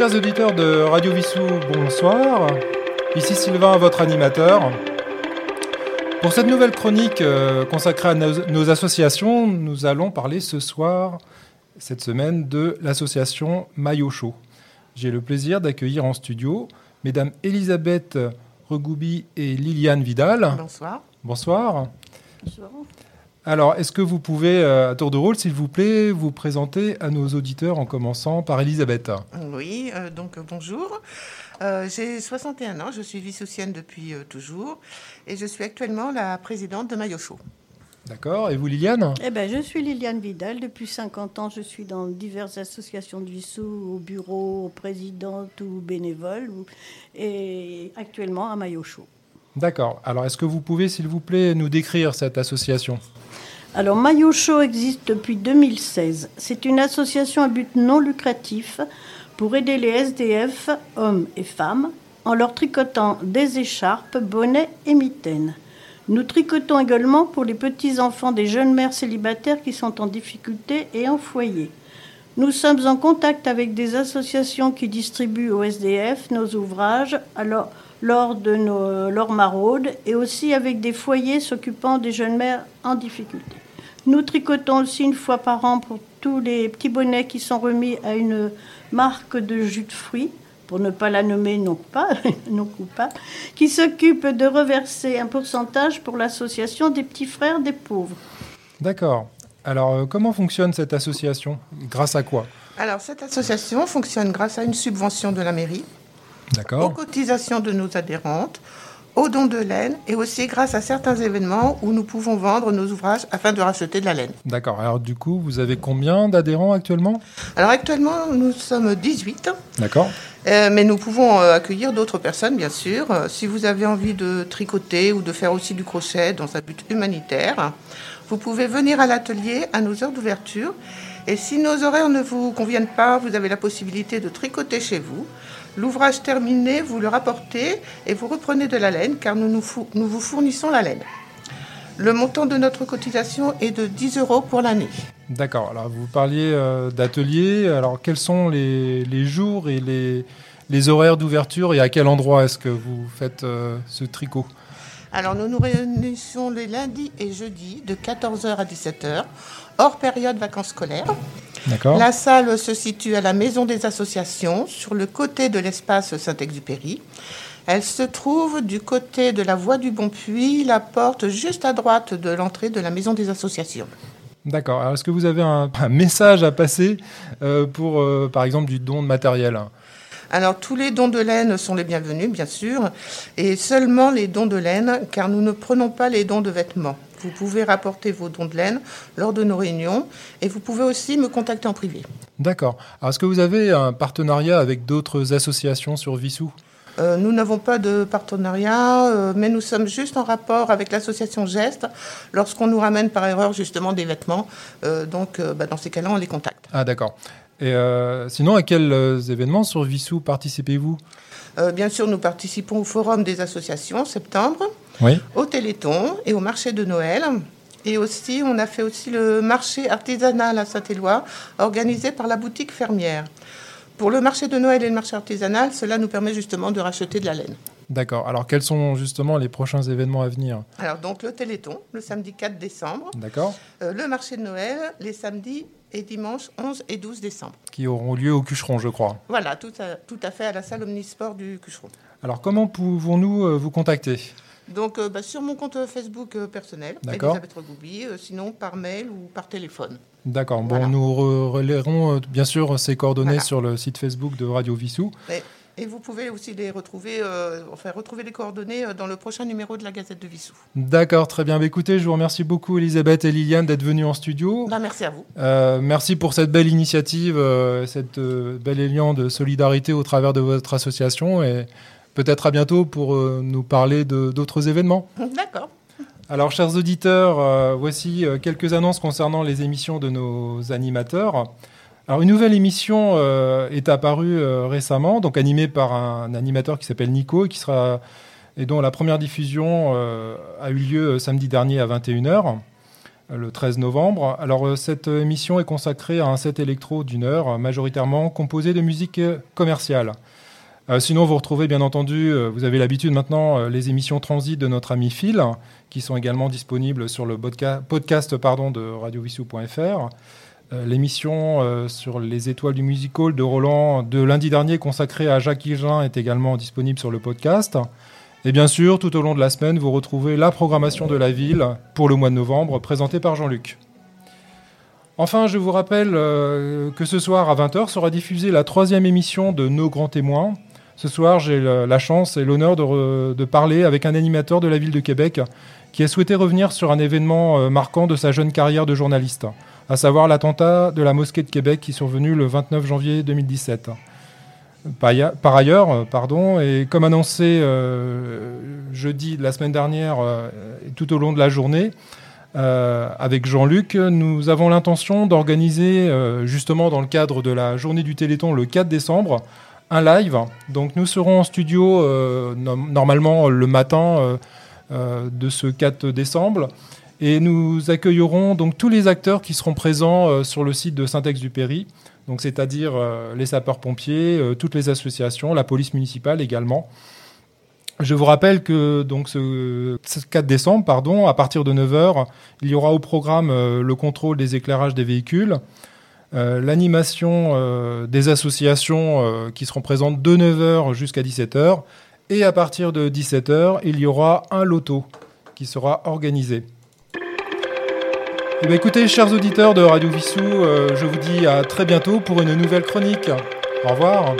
Chers auditeurs de Radio Vissou, bonsoir. Ici Sylvain, votre animateur. Pour cette nouvelle chronique euh, consacrée à nos, associations, nous allons parler ce soir, cette semaine, de l'association Maillot Chaud. J'ai le plaisir d'accueillir en studio Mesdames Elisabeth Regoubi et Liliane Vidal. Bonsoir. Bonsoir. Bonsoir. Alors, est-ce que vous pouvez, euh, à tour de rôle, s'il vous plaît, vous présenter à nos auditeurs en commençant par Elisabeth? Oui, euh, donc bonjour. Euh, J'ai 61 ans, je suis vice-socienne depuis euh, toujours et je suis actuellement la présidente de Maillot Chaud. D'accord. Et vous, Liliane? Eh ben, je suis Liliane Vidal. Depuis 50 ans, je suis dans diverses associations de Vissou, au bureau, présidente ou bénévole, ou- et actuellement à Maillot Chaud. D'accord. Alors, est-ce que vous pouvez, s'il vous plaît, nous décrire cette association? Alors, Maillot Chaud existe depuis 2016. C'est une association à but non lucratif pour aider les SDF, hommes et femmes, en leur tricotant des écharpes, bonnets et mitaines. Nous tricotons également pour les petits-enfants des jeunes mères célibataires qui sont en difficulté et en foyer. Nous sommes en contact avec des associations qui distribuent aux SDF nos ouvrages alors, lors de nos, leurs maraudes et aussi avec des foyers s'occupant des jeunes mères en difficulté. Nous tricotons aussi une fois par an pour tous les petits bonnets qui sont remis à une marque de jus de fruits, pour ne pas la nommer non pas, non coupable, qui s'occupe de reverser un pourcentage pour l'association des petits frères des pauvres. D'accord. Alors, euh, comment fonctionne cette association? Grâce à quoi? Alors cette association fonctionne grâce à une subvention de la mairie, aux cotisations de nos adhérentes, aux dons de laine et aussi grâce à certains événements où nous pouvons vendre nos ouvrages afin de racheter de la laine. D'accord. Alors, du coup, vous avez combien d'adhérents actuellement? Alors actuellement nous sommes 18 D'accord. Euh, mais nous pouvons euh, accueillir d'autres personnes, bien sûr. Euh, si vous avez envie de tricoter ou de faire aussi du crochet dans un but humanitaire, vous pouvez venir à l'atelier à nos heures d'ouverture. Et si nos horaires ne vous conviennent pas, vous avez la possibilité de tricoter chez vous. L'ouvrage terminé, vous le rapportez et vous reprenez de la laine, car nous, nous, vous fournissons la laine. Le montant de notre cotisation est de 10 euros pour l'année. D'accord. Alors, vous parliez euh, d'atelier. Alors, quels sont les, les jours et les, les horaires d'ouverture et à quel endroit est-ce que vous faites euh, ce tricot? Alors, nous nous réunissons les lundis et jeudis de 14h à 17h, hors période vacances scolaires. D'accord. La salle se situe à la Maison des Associations, sur le côté de l'espace Saint-Exupéry. Elle se trouve du côté de la voie du Bon Puits, la porte juste à droite de l'entrée de la Maison des Associations. D'accord. Alors, est-ce que vous avez un, un message à passer euh, pour, euh, par exemple, du don de matériel? Alors, tous les dons de laine sont les bienvenus, bien sûr, et seulement les dons de laine, car nous ne prenons pas les dons de vêtements. Vous pouvez rapporter vos dons de laine lors de nos réunions, et vous pouvez aussi me contacter en privé. D'accord. Alors, est-ce que vous avez un partenariat avec d'autres associations sur Vissou? Euh, nous n'avons pas de partenariat, euh, mais nous sommes juste en rapport avec l'association Geste lorsqu'on nous ramène par erreur justement des vêtements. Euh, donc, bah, dans ces cas-là, on les contacte. Ah, d'accord. Et euh, sinon, à quels euh, événements sur Vissou participez-vous? Euh, bien sûr, nous participons au forum des associations en septembre, Oui. au Téléthon et au marché de Noël. Et aussi, on a fait aussi le marché artisanal à Saint-Éloi, organisé par la boutique fermière. Pour le marché de Noël et le marché artisanal, cela nous permet justement de racheter de la laine. D'accord. Alors, quels sont justement les prochains événements à venir? Alors donc le Téléthon, le samedi 4 décembre, D'accord. Euh, le marché de Noël, les samedis et dimanches 11 et 12 décembre. Qui auront lieu au Cucheron, je crois. Voilà, tout à, tout à fait à la salle Omnisport du Cucheron. Alors, comment pouvons-nous euh, vous contacter? Donc euh, bah, sur mon compte Facebook euh, personnel, D'accord. Elisabeth Regoubi, euh, sinon par mail ou par téléphone. D'accord. Bon, Voilà. nous re- relayerons bien sûr ces coordonnées Voilà. sur le site Facebook de Radio Vissou. Et, et vous pouvez aussi les retrouver, euh, enfin retrouver les coordonnées euh, dans le prochain numéro de la Gazette de Vissou. D'accord, très bien. Bah, écoutez, je vous remercie beaucoup, Elisabeth et Liliane, d'être venues en studio. Bah, merci à vous. Euh, merci pour cette belle initiative, euh, cette euh, bel élan de solidarité au travers de votre association et peut-être à bientôt pour nous parler d'autres événements. D'accord. Alors, chers auditeurs, voici quelques annonces concernant les émissions de nos animateurs. Alors, une nouvelle émission euh, est apparue euh, récemment, donc animée par un animateur qui s'appelle Nico et qui dont la première diffusion euh, a eu lieu samedi dernier à 21h. le 13 novembre. Alors cette émission est consacrée à un set électro d'une heure, majoritairement composé de musique commerciale. sinon, vous retrouvez bien entendu, vous avez l'habitude maintenant, les émissions transit de notre ami Phil, qui sont également disponibles sur le podcast de radiovissou.fr. Euh, l'émission euh, sur les étoiles du musical de Roland de lundi dernier consacrée à Jacques Higelin est également disponible sur le podcast. Et bien sûr, tout au long de la semaine, vous retrouvez la programmation de la ville pour le mois de novembre présentée par Jean-Luc. Enfin, je vous rappelle euh, que ce soir à 20h sera diffusée la troisième émission de Nos grands témoins. Ce soir, j'ai la chance et l'honneur de, de, parler avec un animateur de la ville de Québec qui a souhaité revenir sur un événement marquant de sa jeune carrière de journaliste à savoir l'attentat de la mosquée de Québec qui est survenu le 29 janvier 2017. Par ailleurs, euh, pardon, et comme annoncé euh, jeudi la semaine dernière euh, tout au long de la journée, avec Jean-Luc, nous avons l'intention d'organiser, justement dans le cadre de la journée du Téléthon le 4 décembre, un live. Donc nous serons en studio normalement le matin de ce 4 décembre. Et nous accueillerons donc tous les acteurs qui seront présents euh, sur le site de Syntex-du-Péry, donc c'est-à-dire euh, les sapeurs-pompiers, euh, toutes les associations, la police municipale également. Je vous rappelle que donc ce 4 décembre, pardon, à partir de 9h, il y aura au programme le contrôle des éclairages des véhicules, l'animation des associations qui seront présentes de 9h jusqu'à 17h, et à partir de 17h, il y aura un loto qui sera organisé. Eh bien, écoutez, chers auditeurs de Radio Vissou, euh, je vous dis à très bientôt pour une nouvelle chronique. Au revoir.